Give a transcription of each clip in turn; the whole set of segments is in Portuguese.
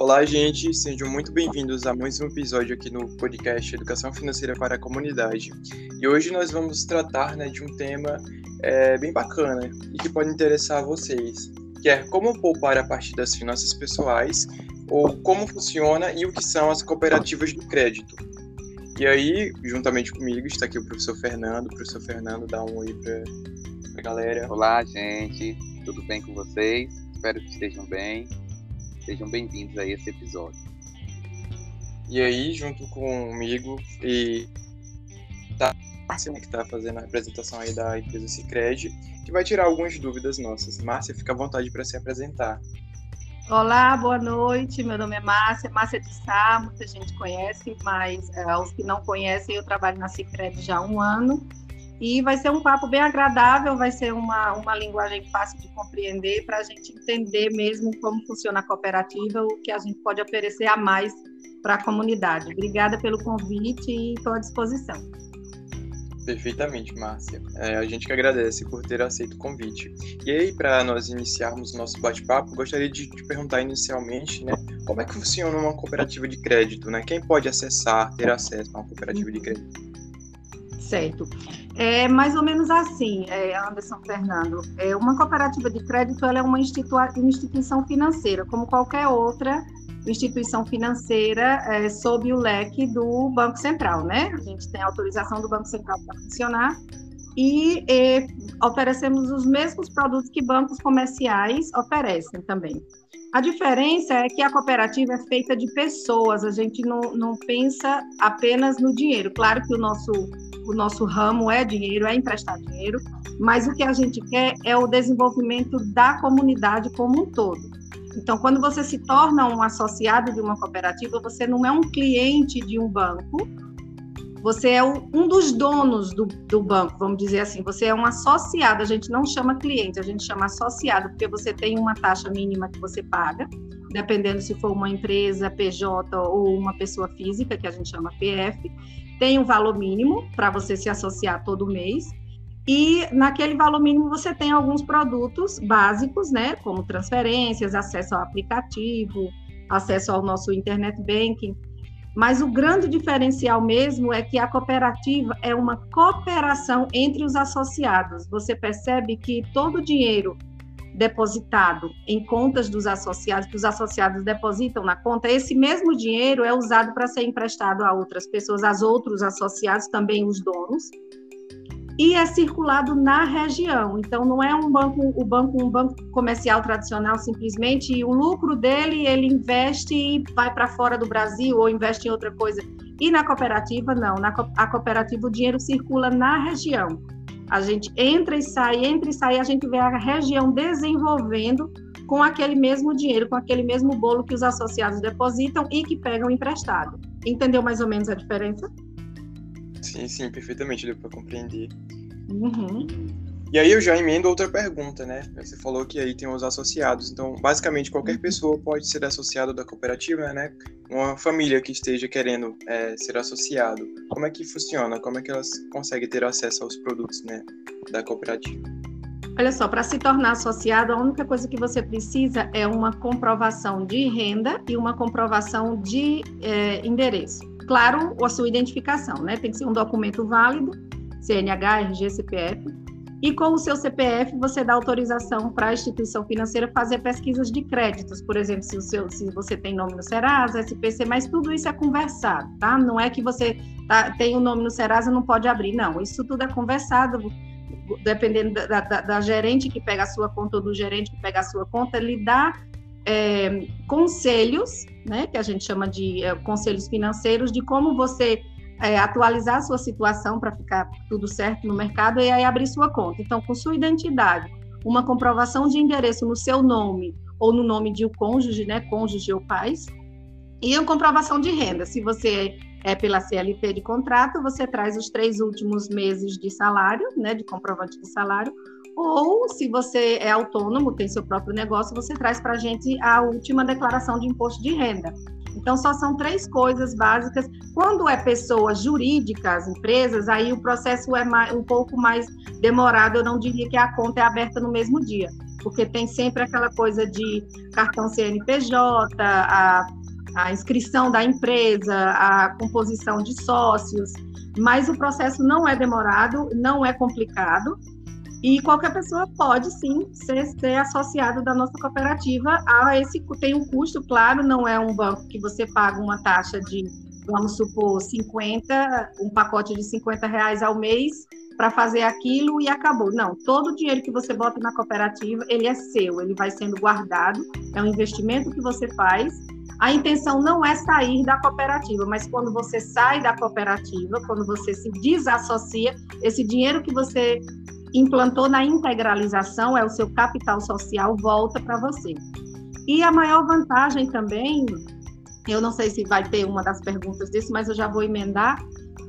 Olá, gente, sejam muito bem-vindos a mais um episódio aqui no podcast Educação Financeira para a Comunidade. E hoje nós vamos tratar né, de um tema é, bem bacana e que pode interessar a vocês, que é como poupar a partir das finanças pessoais ou como funciona e o que são as cooperativas de crédito. E aí, juntamente comigo, está aqui o professor Fernando. O professor Fernando, dá um oi para a galera. Olá, gente, tudo bem com vocês? Espero que estejam bem. Sejam bem-vindos a esse episódio. E aí, junto comigo e tá, Márcia, né, que está fazendo a apresentação aí da empresa Cicred, que vai tirar algumas dúvidas nossas. Márcia, fica à vontade para se apresentar. Olá, boa noite. Meu nome é Márcia, Márcia de Sá, muita gente conhece, mas é, os que não conhecem, eu trabalho na Cicred já há um ano e vai ser um papo bem agradável, vai ser uma, uma linguagem fácil de compreender para a gente entender mesmo como funciona a cooperativa, o que a gente pode oferecer a mais para a comunidade. Obrigada pelo convite e estou à disposição. Perfeitamente, Márcia. É, a gente que agradece por ter aceito o convite. E aí, para nós iniciarmos o nosso bate-papo, gostaria de te perguntar inicialmente, né, como é que funciona uma cooperativa de crédito, né? Quem pode acessar, ter acesso a uma cooperativa de crédito? Certo. É mais ou menos assim, é, Anderson Fernando. É, uma cooperativa de crédito ela é uma, institu uma instituição financeira, como qualquer outra instituição financeira é, sob o leque do Banco Central, né? A gente tem autorização do Banco Central para funcionar e é, oferecemos os mesmos produtos que bancos comerciais oferecem também. A diferença é que a cooperativa é feita de pessoas, a gente não, não pensa apenas no dinheiro. Claro que o nosso o nosso ramo é dinheiro, é emprestar dinheiro, mas o que a gente quer é o desenvolvimento da comunidade como um todo. Então, quando você se torna um associado de uma cooperativa, você não é um cliente de um banco, você é um dos donos do, do, banco, vamos dizer assim. Você é um associado, a gente não chama cliente, a gente chama associado, porque você tem uma taxa mínima que você paga, dependendo se for uma empresa, PJ ou uma pessoa física, que a gente chama PF tem um valor mínimo para você se associar todo mês. E naquele valor mínimo você tem alguns produtos básicos, né, como transferências, acesso ao aplicativo, acesso ao nosso internet banking. Mas o grande diferencial mesmo é que a cooperativa é uma cooperação entre os associados. Você percebe que todo o dinheiro depositado em contas dos associados, que os associados depositam na conta, esse mesmo dinheiro é usado para ser emprestado a outras pessoas, aos outros associados, também os donos, e é circulado na região. Então não é um banco, o banco, um banco comercial tradicional simplesmente o lucro dele ele investe e vai para fora do Brasil ou investe em outra coisa. E na cooperativa não, na a cooperativa o dinheiro circula na região. A gente entra e sai, entra e sai, a gente vê a região desenvolvendo com aquele mesmo dinheiro, com aquele mesmo bolo que os associados depositam e que pegam emprestado. Entendeu mais ou menos a diferença? Sim, sim, perfeitamente, deu para compreender. Uhum. E aí eu já emendo outra pergunta, né? Você falou que aí tem os associados, então basicamente qualquer uhum. pessoa pode ser associado da cooperativa, né? Uma família que esteja querendo é, ser associado, como é que funciona? Como é que elas conseguem ter acesso aos produtos, né, da cooperativa? Olha só, para se tornar associado, a única coisa que você precisa é uma comprovação de renda e uma comprovação de é, endereço. Claro, a sua identificação, né? Tem que ser um documento válido, CNH, RG, CPF e com o seu CPF, você dá autorização para a instituição financeira fazer pesquisas de créditos, por exemplo, se, o seu, se você tem nome no Serasa, SPC, mas tudo isso é conversado, tá? Não é que você tá, tem o um nome no Serasa não pode abrir, não. Isso tudo é conversado, dependendo da, da, da, gerente que pega a sua conta ou do gerente que pega a sua conta, ele dá é, conselhos, né, que a gente chama de é, conselhos financeiros, de como você é, atualizar a sua situação para ficar tudo certo no mercado e aí abrir sua conta. Então, com sua identidade, uma comprovação de endereço no seu nome ou no nome de um cônjuge, né, cônjuge ou pais, e uma comprovação de renda. Se você é pela CLT de contrato, você traz os três últimos meses de salário, né, de comprovante de salário, ou se você é autônomo, tem seu próprio negócio, você traz para a gente a última declaração de imposto de renda. Então, só são três coisas básicas. Quando é pessoa jurídica, as empresas, aí o processo é mais, um pouco mais demorado. Eu não diria que a conta é aberta no mesmo dia, porque tem sempre aquela coisa de cartão CNPJ, a, a inscrição da empresa, a composição de sócios. Mas o processo não é demorado, não é complicado. E qualquer pessoa pode sim ser, ser associado da nossa cooperativa a esse tem um custo, claro, não é um banco que você paga uma taxa de, vamos supor, 50, um pacote de 50 reais ao mês para fazer aquilo e acabou. Não, todo o dinheiro que você bota na cooperativa, ele é seu, ele vai sendo guardado, é um investimento que você faz. A intenção não é sair da cooperativa, mas quando você sai da cooperativa, quando você se desassocia, esse dinheiro que você implantou na integralização, é o seu capital social, volta para você. E a maior vantagem também, eu não sei se vai ter uma das perguntas disso, mas eu já vou emendar.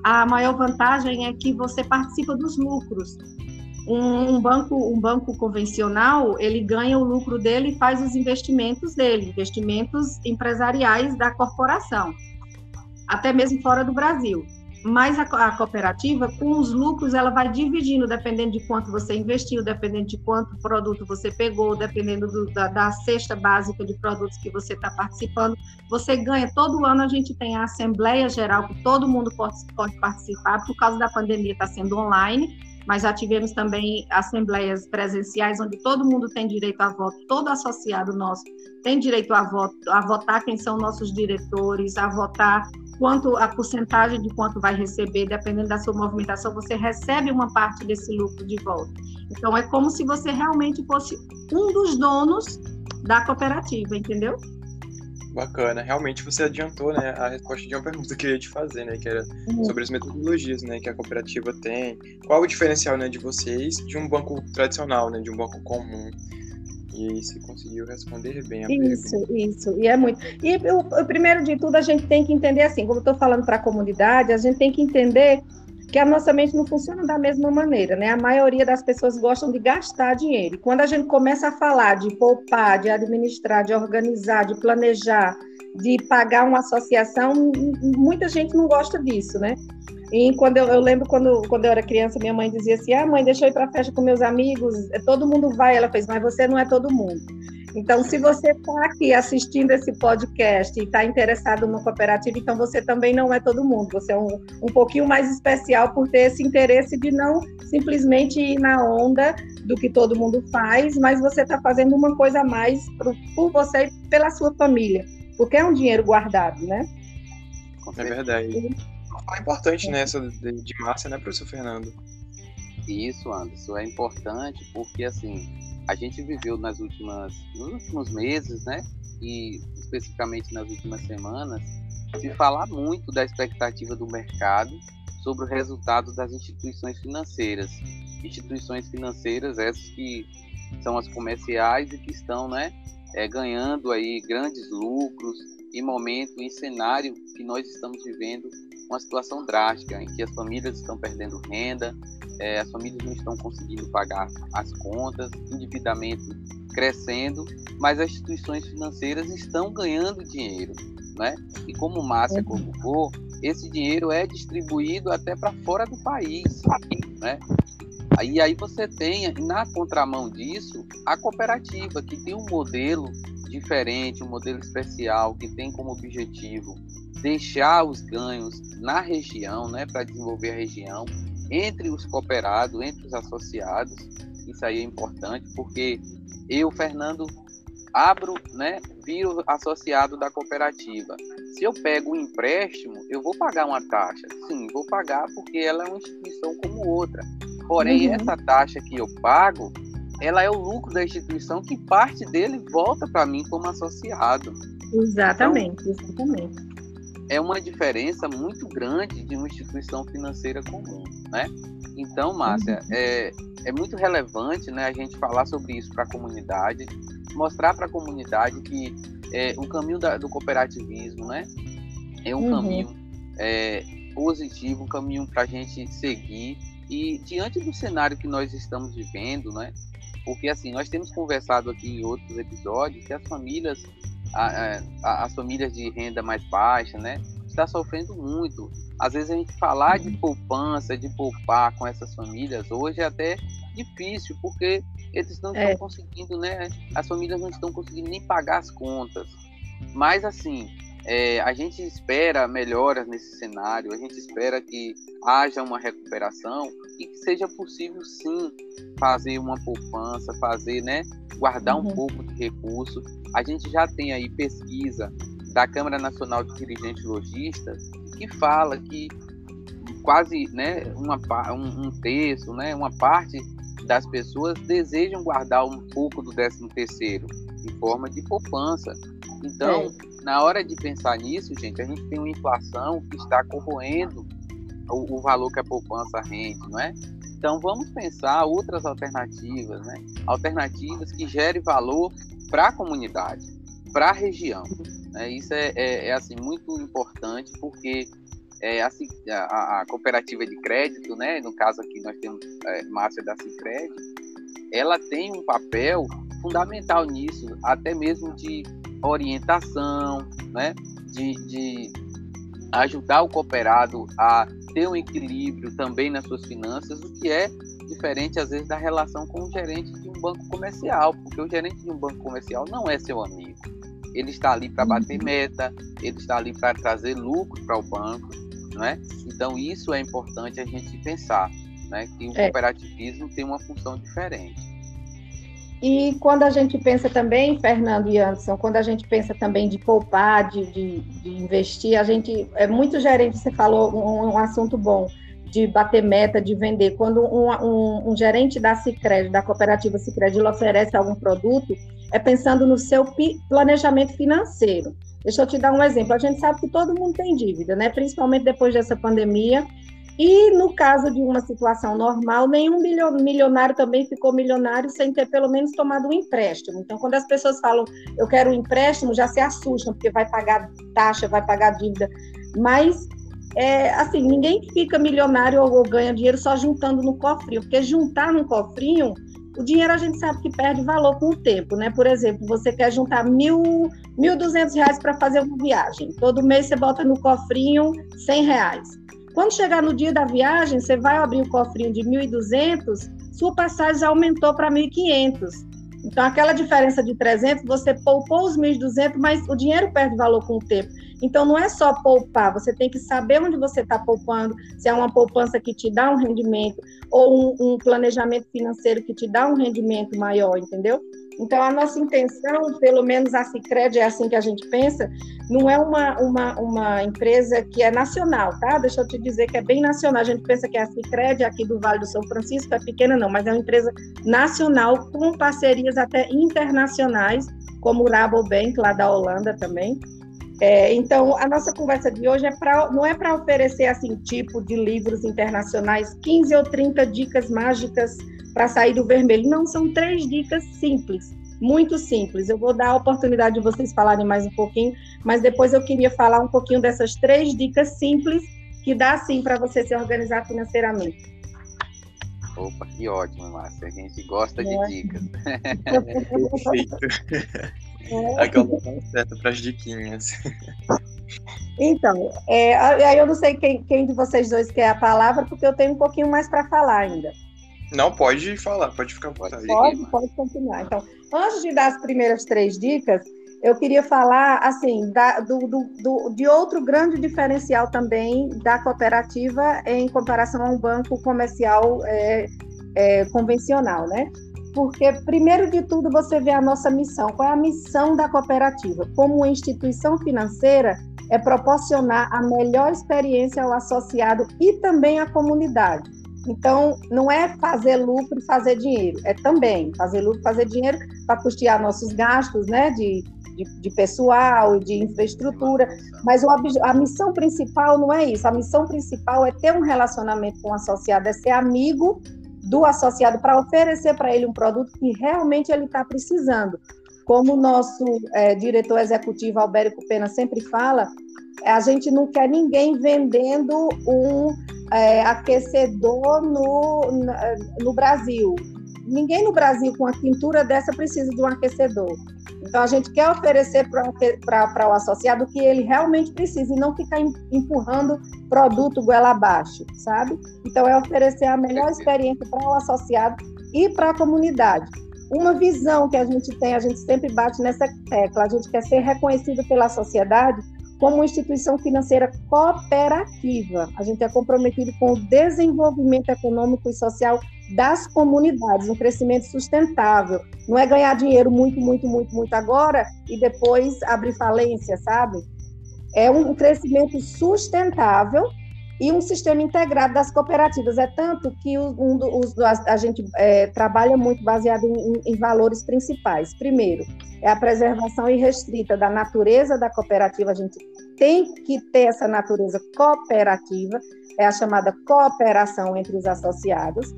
A maior vantagem é que você participa dos lucros. Um, banco, um banco convencional, ele ganha o lucro dele e faz os investimentos dele, investimentos empresariais da corporação, até mesmo fora do Brasil. Mas a, a, cooperativa, com os lucros, ela vai dividindo, dependendo de quanto você investiu, dependendo de quanto produto você pegou, dependendo do, da, da, cesta básica de produtos que você está participando. Você ganha, todo ano a gente tem a Assembleia Geral, que todo mundo pode, pode participar, por causa da pandemia está sendo online, mas já tivemos também assembleias presenciais, onde todo mundo tem direito a voto, todo associado nosso tem direito a, voto, a votar quem são nossos diretores, a votar quanto a porcentagem de quanto vai receber, dependendo da sua movimentação, você recebe uma parte desse lucro de volta. Então é como se você realmente fosse um dos donos da cooperativa, entendeu? Bacana, realmente você adiantou, né, a resposta de uma pergunta que eu ia te fazer, né, que era uhum. sobre as metodologias, né, que a cooperativa tem. Qual o diferencial, né, de vocês de um banco tradicional, né, de um banco comum? E você conseguiu responder bem a Isso, pergunta. isso, e é muito. E o, o, primeiro de tudo, a gente tem que entender assim, como eu estou falando para a comunidade, a gente tem que entender que a nossa mente não funciona da mesma maneira, né? A maioria das pessoas gostam de gastar dinheiro. E quando a gente começa a falar de poupar, de administrar, de organizar, de planejar, de pagar uma associação, muita gente não gosta disso, né? E quando eu, eu, lembro quando, quando eu era criança, minha mãe dizia assim: Ah, mãe, deixa eu ir para festa com meus amigos, todo mundo vai. Ela fez, mas você não é todo mundo. Então, se você está aqui assistindo esse podcast e está interessado numa cooperativa, então você também não é todo mundo. Você é um, um pouquinho mais especial por ter esse interesse de não simplesmente ir na onda do que todo mundo faz, mas você está fazendo uma coisa a mais por, por você e pela sua família, porque é um dinheiro guardado, né? É verdade é importante nessa né, de, de massa, né, professor Fernando? Isso, Anderson, é importante porque, assim, a gente viveu nas últimas, nos últimos meses, né, e especificamente nas últimas semanas, se falar muito da expectativa do mercado sobre o resultado das instituições financeiras. Instituições financeiras essas que são as comerciais e que estão, né, é, ganhando aí grandes lucros em momento, em cenário que nós estamos vivendo uma situação drástica em que as famílias estão perdendo renda, é, as famílias não estão conseguindo pagar as contas, endividamento crescendo, mas as instituições financeiras estão ganhando dinheiro, né? E como Márcia uhum. colocou, esse dinheiro é distribuído até para fora do país, né? Aí, aí você tem, na contramão disso, a cooperativa, que tem um modelo diferente, um modelo especial, que tem como objetivo deixar os ganhos na região, né, para desenvolver a região, entre os cooperados, entre os associados. Isso aí é importante, porque eu, Fernando, abro, né, viro associado da cooperativa. Se eu pego um empréstimo, eu vou pagar uma taxa. Sim, vou pagar porque ela é uma instituição como outra. Porém, uhum. essa taxa que eu pago, ela é o lucro da instituição que parte dele volta para mim como associado. Exatamente, então, exatamente é uma diferença muito grande de uma instituição financeira comum, né? Então, Márcia, uhum. é, é muito relevante né, a gente falar sobre isso para a comunidade, mostrar para a comunidade que é, o caminho da, do cooperativismo né, é um uhum. caminho é, positivo, um caminho para a gente seguir E diante do cenário que nós estamos vivendo, né? Porque assim, nós temos conversado aqui em outros episódios que as famílias, a, a, as famílias de renda mais baixa, né, está sofrendo muito. Às vezes a gente falar de poupança, de poupar com essas famílias hoje é até difícil, porque eles não é. estão conseguindo, né? As famílias não estão conseguindo nem pagar as contas. Mas assim, é, a gente espera melhoras nesse cenário, a gente espera que haja uma recuperação e que seja possível sim fazer uma poupança, fazer, né, guardar uhum. um pouco de recurso. A gente já tem aí pesquisa da Câmara Nacional de Dirigentes Logistas que fala que quase, né, uma, um, um terço, né, uma parte das pessoas desejam guardar um pouco do 13 terceiro em forma de poupança. Então, é na hora de pensar nisso, gente, a gente tem uma inflação que está corroendo o, o valor que a poupança rende, não é? Então vamos pensar outras alternativas, né? Alternativas que gerem valor para a comunidade, para a região. Né? Isso é, é, é, assim muito importante porque é, assim, a, a, cooperativa de crédito, né? No caso aqui nós temos é, Márcia da Cicred, ela tem um papel fundamental nisso, até mesmo de orientação, né? de, de ajudar o cooperado a ter um equilíbrio também nas suas finanças, o que é diferente às vezes da relação com o gerente de um banco comercial, porque o gerente de um banco comercial não é seu amigo. Ele está ali para bater uhum. meta, ele está ali para trazer lucro para o banco, não é? Então isso é importante a gente pensar, né? Que o é. cooperativismo tem uma função diferente. E quando a gente pensa também, Fernando e Anderson, quando a gente pensa também de poupar, de, de, de investir, a gente é muito gerente, você falou um, um, assunto bom, de bater meta, de vender. Quando um, um, um gerente da Cicred, da cooperativa Cicred, oferece algum produto, é pensando no seu planejamento financeiro. Deixa eu te dar um exemplo. A gente sabe que todo mundo tem dívida, né? Principalmente depois dessa pandemia. E no caso de uma situação normal, nenhum milionário também ficou milionário sem ter pelo menos tomado um empréstimo. Então, quando as pessoas falam eu quero um empréstimo, já se assustam, porque vai pagar taxa, vai pagar dívida. Mas, é, assim, ninguém fica milionário ou, ganha dinheiro só juntando no cofrinho, porque juntar no cofrinho o dinheiro a gente sabe que perde valor com o tempo, né? Por exemplo, você quer juntar mil, mil duzentos reais para fazer uma viagem. Todo mês você bota no cofrinho cem reais. Quando chegar no dia da viagem, você vai abrir o cofrinho de 1.200, sua passagem aumentou para 1.500. Então, aquela diferença de 300, você poupou os 1.200, mas o dinheiro perde valor com o tempo. Então, não é só poupar, você tem que saber onde você está poupando, se é uma poupança que te dá um rendimento, ou um, um planejamento financeiro que te dá um rendimento maior, entendeu? Então, a nossa intenção, pelo menos a Cicred é assim que a gente pensa, não é uma, uma, uma empresa que é nacional, tá? Deixa eu te dizer que é bem nacional. A gente pensa que a Cicred aqui do Vale do São Francisco é pequena, não, mas é uma empresa nacional com parcerias até internacionais, como o Rabobank, lá da Holanda também. É, então, a nossa conversa de hoje é pra, não é para oferecer assim tipo de livros internacionais, 15 ou 30 dicas mágicas para sair do vermelho. Não, são três dicas simples, muito simples. Eu vou dar a oportunidade de vocês falarem mais um pouquinho, mas depois eu queria falar um pouquinho dessas três dicas simples que dá sim para você se organizar financeiramente. Opa, que ótimo, Márcia. A gente gosta é. de dicas. Perfeito. É. Aquela certa para as diquinhas. Então, é, aí eu não sei quem, quem de vocês dois quer a palavra, porque eu tenho um pouquinho mais para falar ainda. Não, pode falar, pode ficar à vontade. Pode, pode continuar. Então, antes de dar as primeiras três dicas, eu queria falar, assim, da, do, do, do, de outro grande diferencial também da cooperativa em comparação a um banco comercial é, é, convencional, né? Porque, primeiro de tudo, você vê a nossa missão. Qual é a missão da cooperativa? Como instituição financeira, é proporcionar a melhor experiência ao associado e também à comunidade então, não é fazer lucro e fazer dinheiro, é também fazer lucro e fazer dinheiro para custear nossos gastos né, de, de, de pessoal, de infraestrutura, mas o, a missão principal não é isso. A missão principal é ter um relacionamento com o associado, é ser amigo do associado para oferecer para ele um produto que realmente ele está precisando. Como o nosso é, diretor executivo Albérico Pena sempre fala, a gente não quer ninguém vendendo um é, aquecedor no, no Brasil. Ninguém no Brasil com a pintura dessa precisa de um aquecedor. Então, a gente quer oferecer para o associado o que ele realmente precisa e não ficar empurrando produto goela abaixo, sabe? Então, é oferecer a melhor experiência para o associado e para a comunidade. Uma visão que a gente tem, a gente sempre bate nessa tecla, a gente quer ser reconhecido pela sociedade como uma instituição financeira cooperativa. A gente é comprometido com o desenvolvimento econômico e social das comunidades, um crescimento sustentável. Não é ganhar dinheiro muito, muito, muito, muito agora e depois abrir falência, sabe? É um crescimento sustentável e um sistema integrado das cooperativas. É tanto que um dos, a gente é, trabalha muito baseado em, em, valores principais. Primeiro, é a preservação irrestrita da natureza da cooperativa. A gente tem que ter essa natureza cooperativa, é a chamada cooperação entre os associados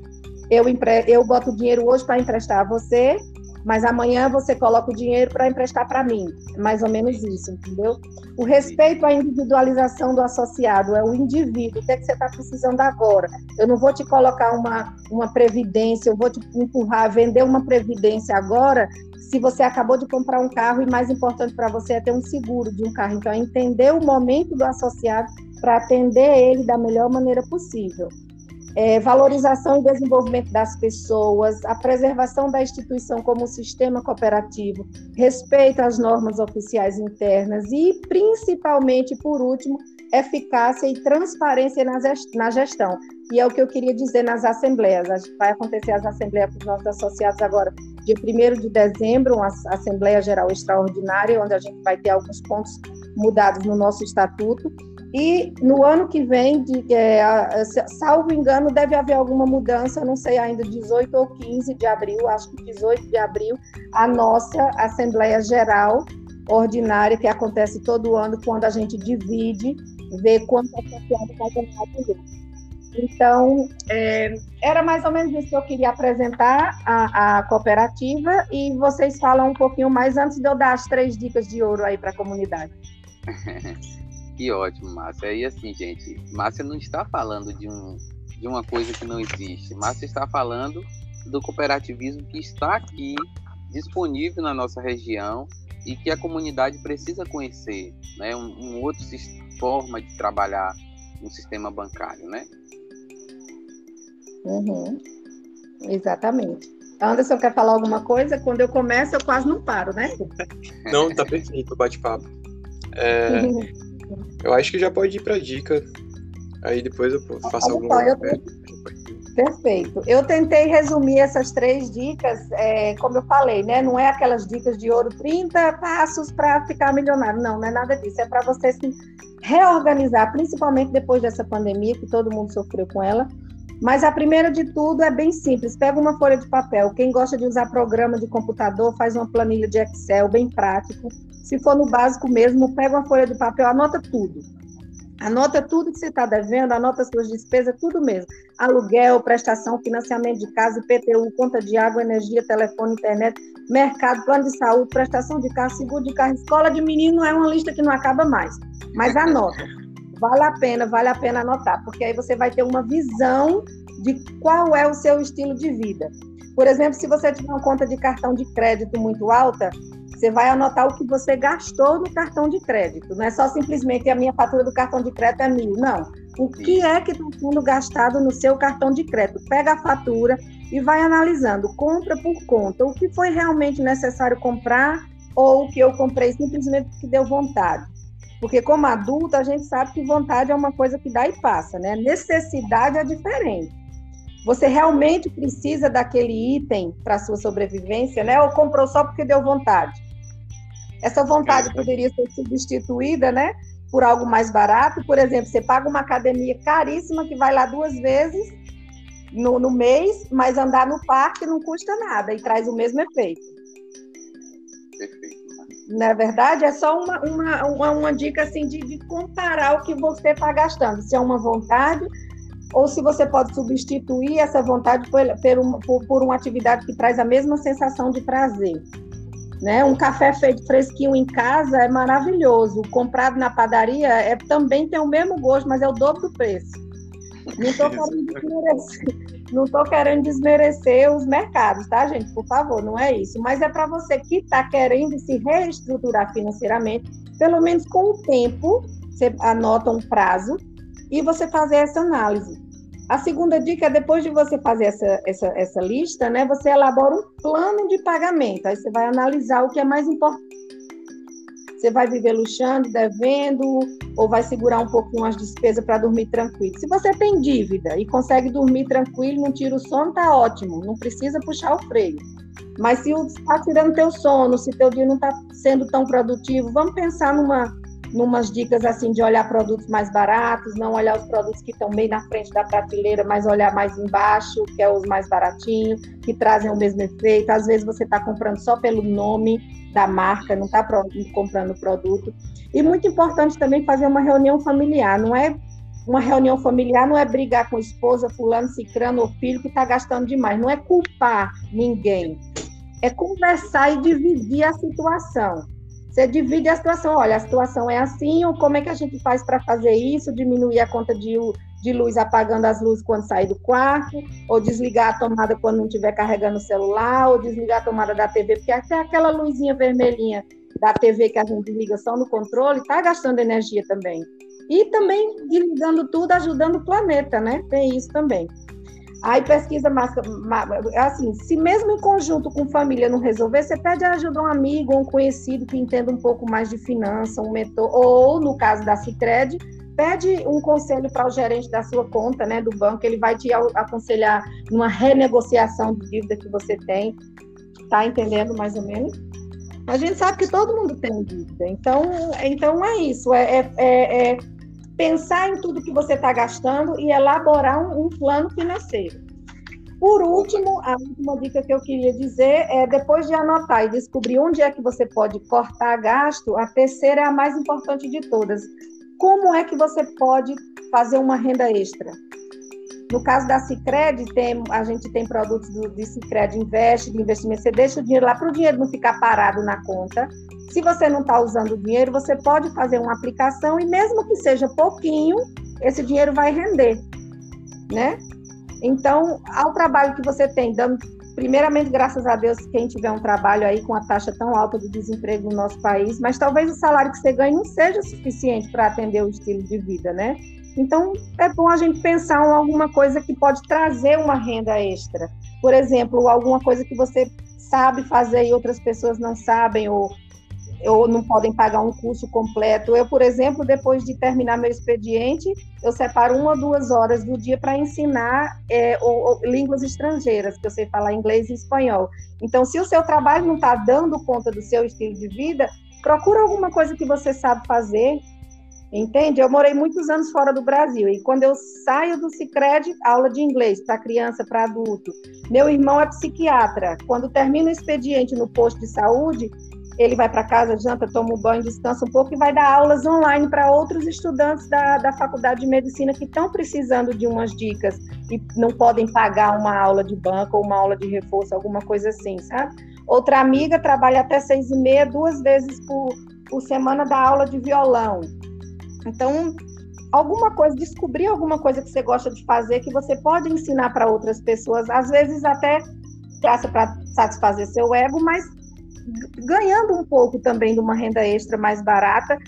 eu, empre... eu boto dinheiro hoje para emprestar a você, mas amanhã você coloca o dinheiro para emprestar para mim. É mais ou menos isso, entendeu? O respeito à individualização do associado, é o indivíduo, o que, é que você está precisando agora? Eu não vou te colocar uma, uma previdência, eu vou te empurrar a vender uma previdência agora, se você acabou de comprar um carro e mais importante para você é ter um seguro de um carro. Então, é entender o momento do associado para atender ele da melhor maneira possível é, valorização e desenvolvimento das pessoas, a preservação da instituição como sistema cooperativo, respeito às normas oficiais internas e, principalmente, por último, eficácia e transparência na gestão. E é o que eu queria dizer nas assembleias. Vai acontecer as assembleias com os nossos associados agora, dia 1 de dezembro, uma Assembleia Geral Extraordinária, onde a gente vai ter alguns pontos mudados no nosso estatuto e no ano que vem, de, é, salvo engano, deve haver alguma mudança, não sei ainda, 18 ou 15 de abril, acho que 18 de abril, a nossa Assembleia Geral Ordinária, que acontece todo ano, quando a gente divide, vê quanto associado vai ganhar dinheiro. Então, é, era mais ou menos isso que eu queria apresentar a, a, cooperativa e vocês falam um pouquinho mais antes de eu dar as três dicas de ouro aí para a comunidade. Que ótimo, Márcia. E assim, gente, Márcia não está falando de, um, de uma coisa que não existe. Márcia está falando do cooperativismo que está aqui, disponível na nossa região e que a comunidade precisa conhecer, né? Um, um outro forma de trabalhar no sistema bancário, né? Uhum. Exatamente. Anderson quer falar alguma coisa? Quando eu começo, eu quase não paro, né? Não, tá perfeito o bate-papo. É, Eu acho que já pode ir para dica. Aí depois eu faço alguma. Eu... Perfeito. Eu tentei resumir essas três dicas, é, como eu falei, né? Não é aquelas dicas de ouro, 30 passos para ficar milionário. Não, não é nada disso. É para você se reorganizar, principalmente depois dessa pandemia, que todo mundo sofreu com ela. Mas a primeira de tudo é bem simples. Pega uma folha de papel. Quem gosta de usar programa de computador, faz uma planilha de Excel bem prático. Se for no básico mesmo, pega uma folha de papel, anota tudo. Anota tudo que você está devendo, anota suas despesas, tudo mesmo. Aluguel, prestação, financiamento de casa, IPTU, conta de água, energia, telefone, internet, mercado, plano de saúde, prestação de carro, seguro de carro, escola de menino, é uma lista que não acaba mais. Mas anota. Vale a pena, vale a pena anotar, porque aí você vai ter uma visão de qual é o seu estilo de vida. Por exemplo, se você tiver uma conta de cartão de crédito muito alta, você vai anotar o que você gastou no cartão de crédito. Não é só simplesmente a minha fatura do cartão de crédito é mil. Não. O que é que está sendo gastado no seu cartão de crédito? Pega a fatura e vai analisando, compra por conta, o que foi realmente necessário comprar ou o que eu comprei simplesmente porque deu vontade. Porque como adulto, a gente sabe que vontade é uma coisa que dá e passa, né? Necessidade é diferente. Você realmente precisa daquele item para sua sobrevivência, né? Ou comprou só porque deu vontade? Essa vontade poderia ser substituída, né? Por algo mais barato. Por exemplo, você paga uma academia caríssima que vai lá duas vezes no, no mês, mas andar no parque não custa nada e traz o mesmo efeito. Perfeito. Na é verdade, é só uma, uma, uma, uma dica assim de, de comparar o que você está gastando. Se é uma vontade ou se você pode substituir essa vontade por, por, por, uma atividade que traz a mesma sensação de prazer. Né? Um café feito fresquinho em casa é maravilhoso. Comprado na padaria é, também tem o mesmo gosto, mas é o dobro do preço. Não estou querendo, desmerecer, não tô querendo desmerecer os mercados, tá, gente? Por favor, não é isso. Mas é para você que está querendo se reestruturar financeiramente, pelo menos com o tempo, você anota um prazo e você fazer essa análise. A segunda dica é depois de você fazer essa, essa, essa lista, né, você elabora um plano de pagamento. Aí você vai analisar o que é mais importante você vai viver luxando, devendo, ou vai segurar um pouquinho as despesas para dormir tranquilo. Se você tem dívida e consegue dormir tranquilo, não tira o sono, tá ótimo, não precisa puxar o freio. Mas se está tirando teu sono, se teu dia não está sendo tão produtivo, vamos pensar numa numas dicas assim de olhar produtos mais baratos, não olhar os produtos que estão bem na frente da prateleira, mas olhar mais embaixo, que é os mais baratinhos, que trazem o mesmo efeito. Às vezes você está comprando só pelo nome da marca, não está comprando o produto. E muito importante também fazer uma reunião familiar, não é uma reunião familiar não é brigar com esposa, fulano, cicrano ou filho que está gastando demais, não é culpar ninguém, é conversar e dividir a situação. Você divide a situação, olha, a situação é assim, ou como é que a gente faz para fazer isso, diminuir a conta de, de luz apagando as luzes quando sair do quarto, ou desligar a tomada quando não estiver carregando o celular, ou desligar a tomada da TV, porque até aquela luzinha vermelhinha da TV que a gente desliga só no controle está gastando energia também. E também desligando tudo, ajudando o planeta, né? Tem isso também. Aí pesquisa mais, assim, se mesmo em conjunto com família não resolver, você pede ajuda a um amigo, um conhecido que entenda um pouco mais de finança, um mentor, ou no caso da Cicred, pede um conselho para o gerente da sua conta, né, do banco, ele vai te aconselhar numa renegociação de dívida que você tem, tá entendendo mais ou menos? A gente sabe que todo mundo tem dívida, então, então é isso, é, é, é, é pensar em tudo que você está gastando e elaborar um, um, plano financeiro. Por último, a última dica que eu queria dizer é depois de anotar e descobrir onde é que você pode cortar gasto, a terceira é a mais importante de todas. Como é que você pode fazer uma renda extra? No caso da Cicred, tem, a gente tem produtos do, de Cicred Invest, de investimento. Você deixa o dinheiro lá para o dinheiro não ficar parado na conta. Se você não está usando o dinheiro, você pode fazer uma aplicação e mesmo que seja pouquinho, esse dinheiro vai render, né? Então, ao trabalho que você tem, dando primeiramente, graças a Deus, quem tiver um trabalho aí com a taxa tão alta de desemprego no nosso país, mas talvez o salário que você ganhe não seja suficiente para atender o estilo de vida, né? Então, é bom a gente pensar em alguma coisa que pode trazer uma renda extra. Por exemplo, alguma coisa que você sabe fazer e outras pessoas não sabem, ou ou não podem pagar um curso completo. Eu, por exemplo, depois de terminar meu expediente, eu separo uma ou duas horas do dia para ensinar é, ou, ou, línguas estrangeiras, que eu sei falar inglês e espanhol. Então, se o seu trabalho não está dando conta do seu estilo de vida, procura alguma coisa que você sabe fazer. Entende? Eu morei muitos anos fora do Brasil e quando eu saio do Cicred, aula de inglês para criança, para adulto. Meu irmão é psiquiatra. Quando termina o expediente no posto de saúde, ele vai para casa, janta, toma um banho, descansa um pouco e vai dar aulas online para outros estudantes da, da faculdade de medicina que estão precisando de umas dicas e não podem pagar uma aula de banco ou uma aula de reforço, alguma coisa assim, sabe? Outra amiga trabalha até seis e meia, duas vezes por, por semana da aula de violão. Então, alguma coisa, descobrir alguma coisa que você gosta de fazer que você pode ensinar para outras pessoas, às vezes até graça para satisfazer seu ego, mas ganhando um pouco também de uma renda extra mais barata.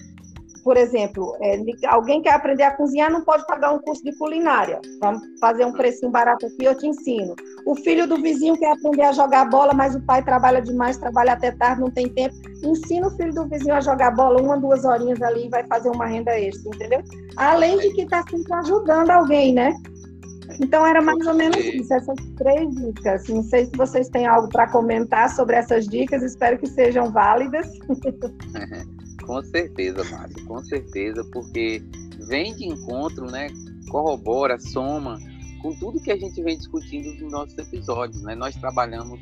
Por exemplo, é, alguém quer aprender a cozinhar, não pode pagar um curso de culinária. Vamos fazer um precinho barato aqui, eu te ensino. O filho do vizinho quer aprender a jogar bola, mas o pai trabalha demais, trabalha até tarde, não tem tempo. Ensina o filho do vizinho a jogar bola uma, duas horinhas ali e vai fazer uma renda extra, entendeu? Além de que está sempre ajudando alguém, né? Então era mais ou menos isso, essas três dicas. Não sei se vocês têm algo para comentar sobre essas dicas, espero que sejam válidas. com certeza, Márcia, com certeza, porque vem de encontro, né? Corrobora, soma com tudo que a gente vem discutindo nos nossos episódios, né? Nós trabalhamos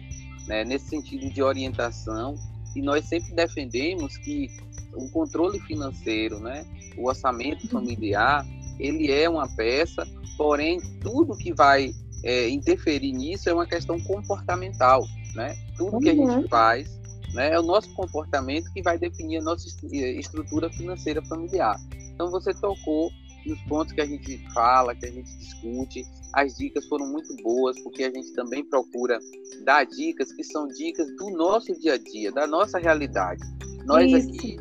né, nesse sentido de orientação e nós sempre defendemos que o controle financeiro, né, o orçamento familiar, ele é uma peça Porém, tudo que vai é, interferir nisso é uma questão comportamental, né? Tudo que a gente uhum. faz né, é o nosso comportamento que vai definir a nossa estrutura financeira familiar. Então, você tocou nos pontos que a gente fala, que a gente discute. As dicas foram muito boas, porque a gente também procura dar dicas que são dicas do nosso dia a dia, da nossa realidade. Nós Isso. aqui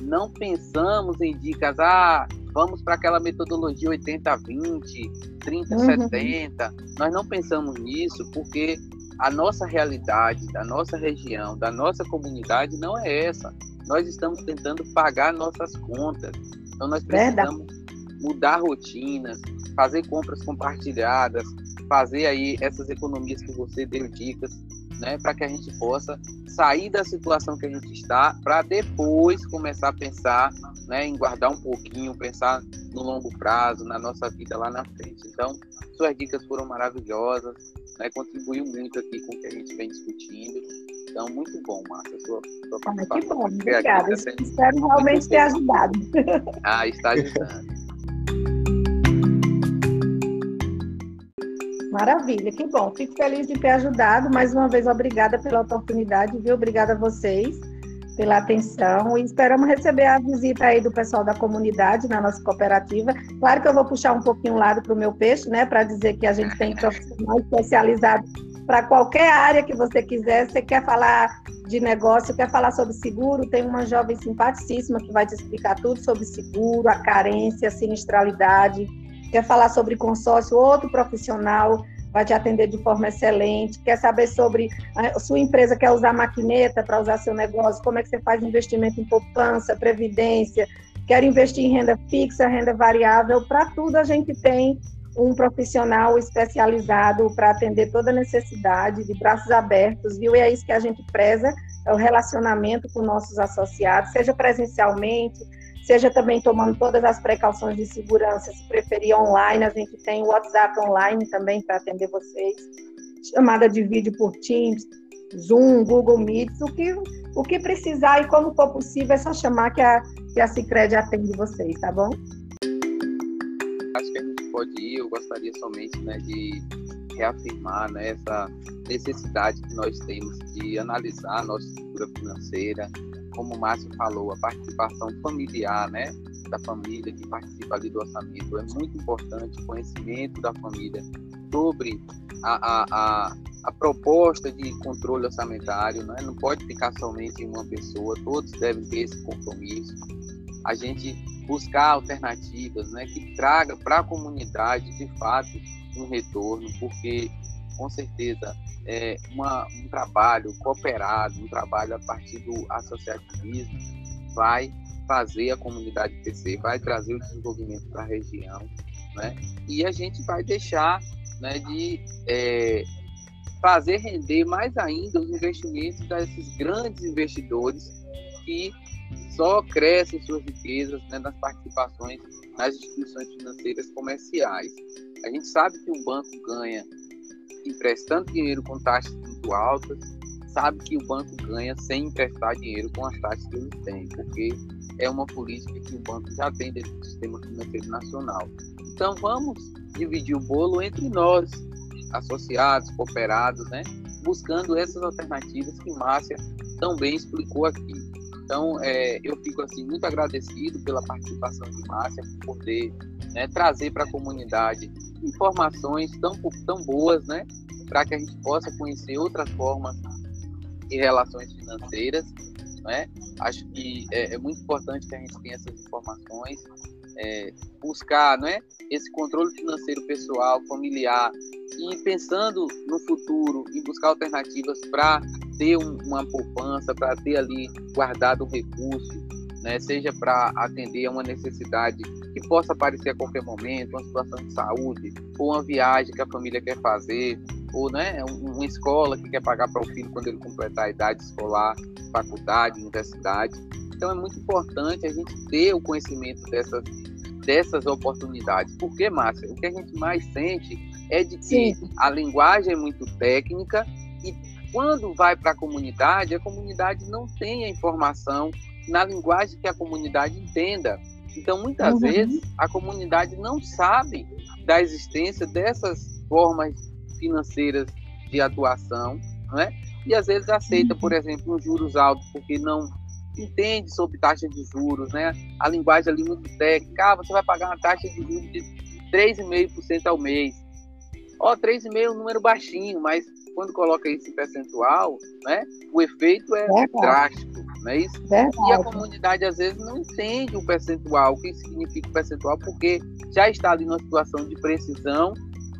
não pensamos em dicas, ah, vamos para aquela metodologia 80-20, 30-70. Uhum. Nós não pensamos nisso porque a nossa realidade, da nossa região, da nossa comunidade não é essa. Nós estamos tentando pagar nossas contas. Então nós precisamos Verdade. mudar rotinas, fazer compras compartilhadas, fazer aí essas economias que você deu dicas, né, para que a gente possa sair da situação que a gente está, para depois começar a pensar, né, em guardar um pouquinho, pensar no longo prazo, na nossa vida lá na frente. Então, suas dicas foram maravilhosas, né, contribuiu muito aqui com o que a gente vem discutindo. Então, muito bom, Márcia, sua, sua participação. Ah, que bom, obrigada. Espero realmente ter ajudado. Ah, está ajudando. Maravilha, que bom. Fico feliz de ter ajudado. Mais uma vez, obrigada pela oportunidade, viu? Obrigada a vocês pela atenção e esperamos receber a visita aí do pessoal da comunidade na nossa cooperativa. Claro que eu vou puxar um pouquinho o lado para o meu peixe, né, para dizer que a gente tem profissionais especializados para qualquer área que você quiser. Você quer falar de negócio, quer falar sobre seguro, tem uma jovem simpaticíssima que vai te explicar tudo sobre seguro, a carência, a sinistralidade. Quer falar sobre consórcio, outro profissional vai te atender de forma excelente, quer saber sobre a sua empresa, quer usar maquineta para usar seu negócio, como é que você faz investimento em poupança, previdência, quer investir em renda fixa, renda variável, para tudo a gente tem um profissional especializado para atender toda necessidade, de braços abertos, viu? E é isso que a gente preza, é o relacionamento com nossos associados, seja presencialmente, seja também tomando todas as precauções de segurança, se preferir online, a gente tem o WhatsApp online também para atender vocês, chamada de vídeo por Teams, Zoom, Google Meet, o que, o que precisar e como for possível, é só chamar que a, que a Cicred atende vocês, tá bom? Acho que a gente pode ir, eu gostaria somente né, de reafirmar né, essa necessidade que nós temos de analisar a nossa estrutura financeira, como o Márcio falou, a participação familiar, né, da família que participa ali do orçamento é muito importante, o conhecimento da família sobre a, a, a, a proposta de controle orçamentário, né, não pode ficar somente em uma pessoa, todos devem ter esse compromisso. A gente buscar alternativas, né, que traga para a comunidade de fato um retorno, porque com certeza é, uma, um trabalho cooperado, um trabalho a partir do associativismo, vai fazer a comunidade crescer, vai trazer o desenvolvimento para a região, né? E a gente vai deixar né, de é, fazer render mais ainda os investimentos desses grandes investidores que só crescem suas riquezas né, nas participações nas instituições financeiras comerciais. A gente sabe que o banco ganha emprestando dinheiro com taxas muito altas, sabe que o banco ganha sem emprestar dinheiro com as taxas que ele tem, porque é uma política que o banco já tem dentro do sistema financeiro nacional. Então vamos dividir o bolo entre nós, associados, cooperados, né? buscando essas alternativas que Márcia também explicou aqui. Então, é, eu fico assim muito agradecido pela participação de Márcia, por poder né, trazer para a comunidade informações tão, tão boas, né? Para que a gente possa conhecer outras formas de relações financeiras, né? Acho que é, é muito importante que a gente tenha essas informações, é, buscar, né? Esse controle financeiro pessoal, familiar e pensando no futuro em buscar alternativas para ter um, uma poupança, para ter ali guardado um recurso, né? Seja para atender a uma necessidade que possa aparecer a qualquer momento, uma situação de saúde, ou uma viagem que a família quer fazer, ou né, uma escola que quer pagar para o filho quando ele completar a idade escolar, faculdade, universidade. Então é muito importante a gente ter o conhecimento dessas, dessas oportunidades. Porque, Márcia, o que a gente mais sente é de que Sim. a linguagem é muito técnica e quando vai para a comunidade, a comunidade não tem a informação na linguagem que a comunidade entenda. Então, muitas uhum. vezes, a comunidade não sabe da existência dessas formas financeiras de atuação, né? e às vezes aceita, por uhum. exemplo, um juros altos porque não entende sobre taxa de juros, né? A linguagem ali muito técnica, ah, você vai pagar uma taxa de juros de 3,5% ao mês. Ó, 3,5% é um número baixinho, mas quando coloca isso em percentual, né, o efeito é drástico, não é isso? Verdade. E a comunidade às vezes não entende o percentual, o que significa o percentual, porque já está ali numa situação de precisão,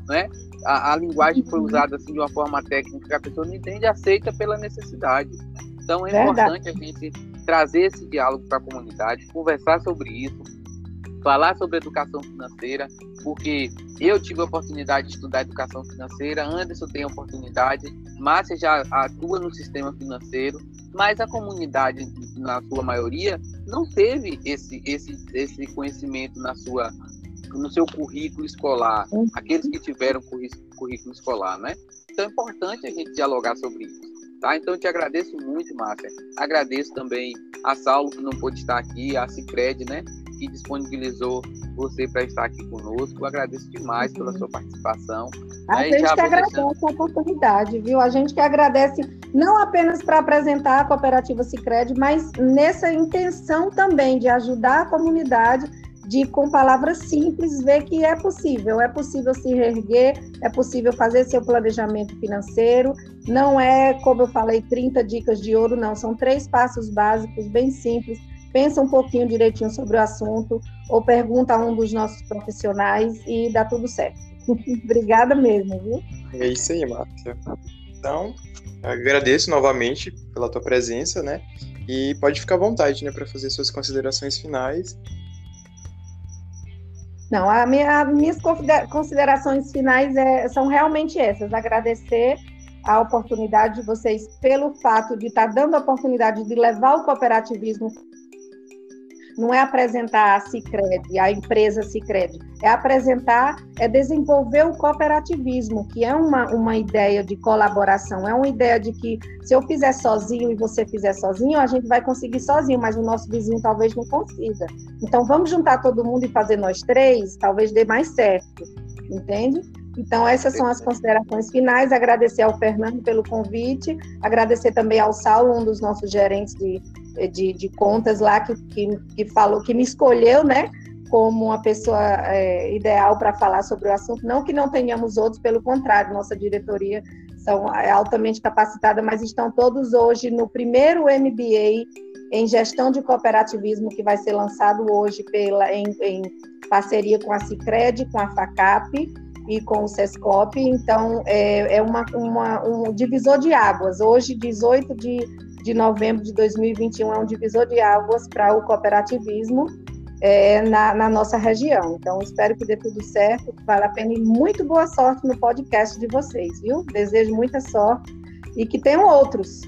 né? A, a linguagem foi uhum. usada assim de uma forma técnica que a pessoa não entende, aceita pela necessidade. Então é Verdade. importante a gente trazer esse diálogo para a comunidade, conversar sobre isso, falar sobre educação financeira, porque eu tive a oportunidade de estudar educação financeira, Anderson tem a oportunidade, Márcia já atua no sistema financeiro, mas a comunidade, na sua maioria, não teve esse, esse, esse conhecimento na sua, no seu currículo escolar, uhum. aqueles que tiveram currículo escolar, né? Então é importante a gente dialogar sobre isso. Tá? Então, eu te agradeço muito, Márcia. Agradeço também a Saulo, que não pôde estar aqui, a Cicred, né? que disponibilizou você para estar aqui conosco. Agradeço demais uhum. pela sua participação. A né? gente que agradece deixar... a oportunidade, viu? A gente que agradece não apenas para apresentar a cooperativa Cicred, mas nessa intenção também de ajudar a comunidade de com palavras simples ver que é possível, é possível se reerguer, é possível fazer seu planejamento financeiro. Não é, como eu falei, 30 dicas de ouro, não, são três passos básicos bem simples pensa um pouquinho direitinho sobre o assunto ou pergunta a um dos nossos profissionais e dá tudo certo. Obrigada mesmo, viu? É isso aí, Márcia. Então, agradeço novamente pela tua presença, né? E pode ficar à vontade, né, para fazer suas considerações finais. Não, a minha, as minhas considerações finais é, são realmente essas: agradecer a oportunidade de vocês pelo fato de estar dando a oportunidade de levar o cooperativismo não é apresentar a Cicred, a empresa Cicred, é apresentar, é desenvolver o cooperativismo, que é uma, uma ideia de colaboração, é uma ideia de que se eu fizer sozinho e você fizer sozinho, a gente vai conseguir sozinho, mas o nosso vizinho talvez não consiga. Então vamos juntar todo mundo e fazer nós três, talvez dê mais certo, entende? Então, essas são as considerações finais. Agradecer ao Fernando pelo convite, agradecer também ao Saulo, um dos nossos gerentes de de, de contas lá que, que, que, falou, que me escolheu, né? Como uma pessoa é, ideal para falar sobre o assunto. Não que não tenhamos outros, pelo contrário, nossa diretoria são é altamente capacitada, mas estão todos hoje no primeiro MBA em gestão de cooperativismo que vai ser lançado hoje pela, em, em parceria com a Cicred, com a FACAP e com o SESCOP. Então, é, é uma, uma, um divisor de águas. Hoje, 18 de de novembro de 2021 é um divisor de águas para o cooperativismo é, na, na, nossa região. Então, espero que dê tudo certo, que vale a pena e muito boa sorte no podcast de vocês, viu? Desejo muita sorte e que tenham outros.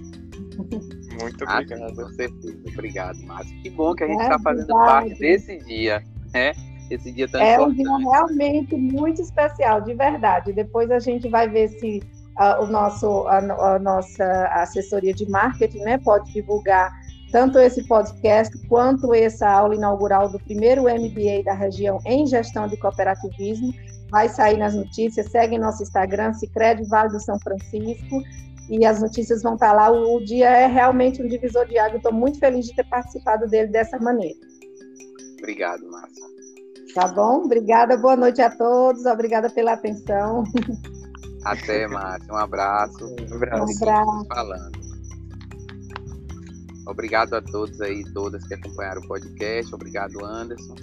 Muito obrigado. Ah, com certeza. Obrigado, Márcio. Que bom que a gente está é, fazendo parte desse dia, né? Esse dia tão É importante. um dia realmente muito especial, de verdade. Depois a gente vai ver se a, o nosso, a, a, nossa assessoria de marketing né, pode divulgar tanto esse podcast quanto essa aula inaugural do primeiro MBA da região em gestão de cooperativismo. Vai sair nas notícias, segue nosso Instagram, Cicred Vale do São Francisco, e as notícias vão estar lá. O, o dia é realmente um divisor de água. Estou muito feliz de ter participado dele dessa maneira. Obrigado, Márcia. Tá bom? Obrigada, boa noite a todos. Obrigada pela atenção. Até, Márcia. Um abraço. Um abraço. Um abraço. Falando. Obrigado a todos aí, todas que acompanharam o podcast. Obrigado, Anderson.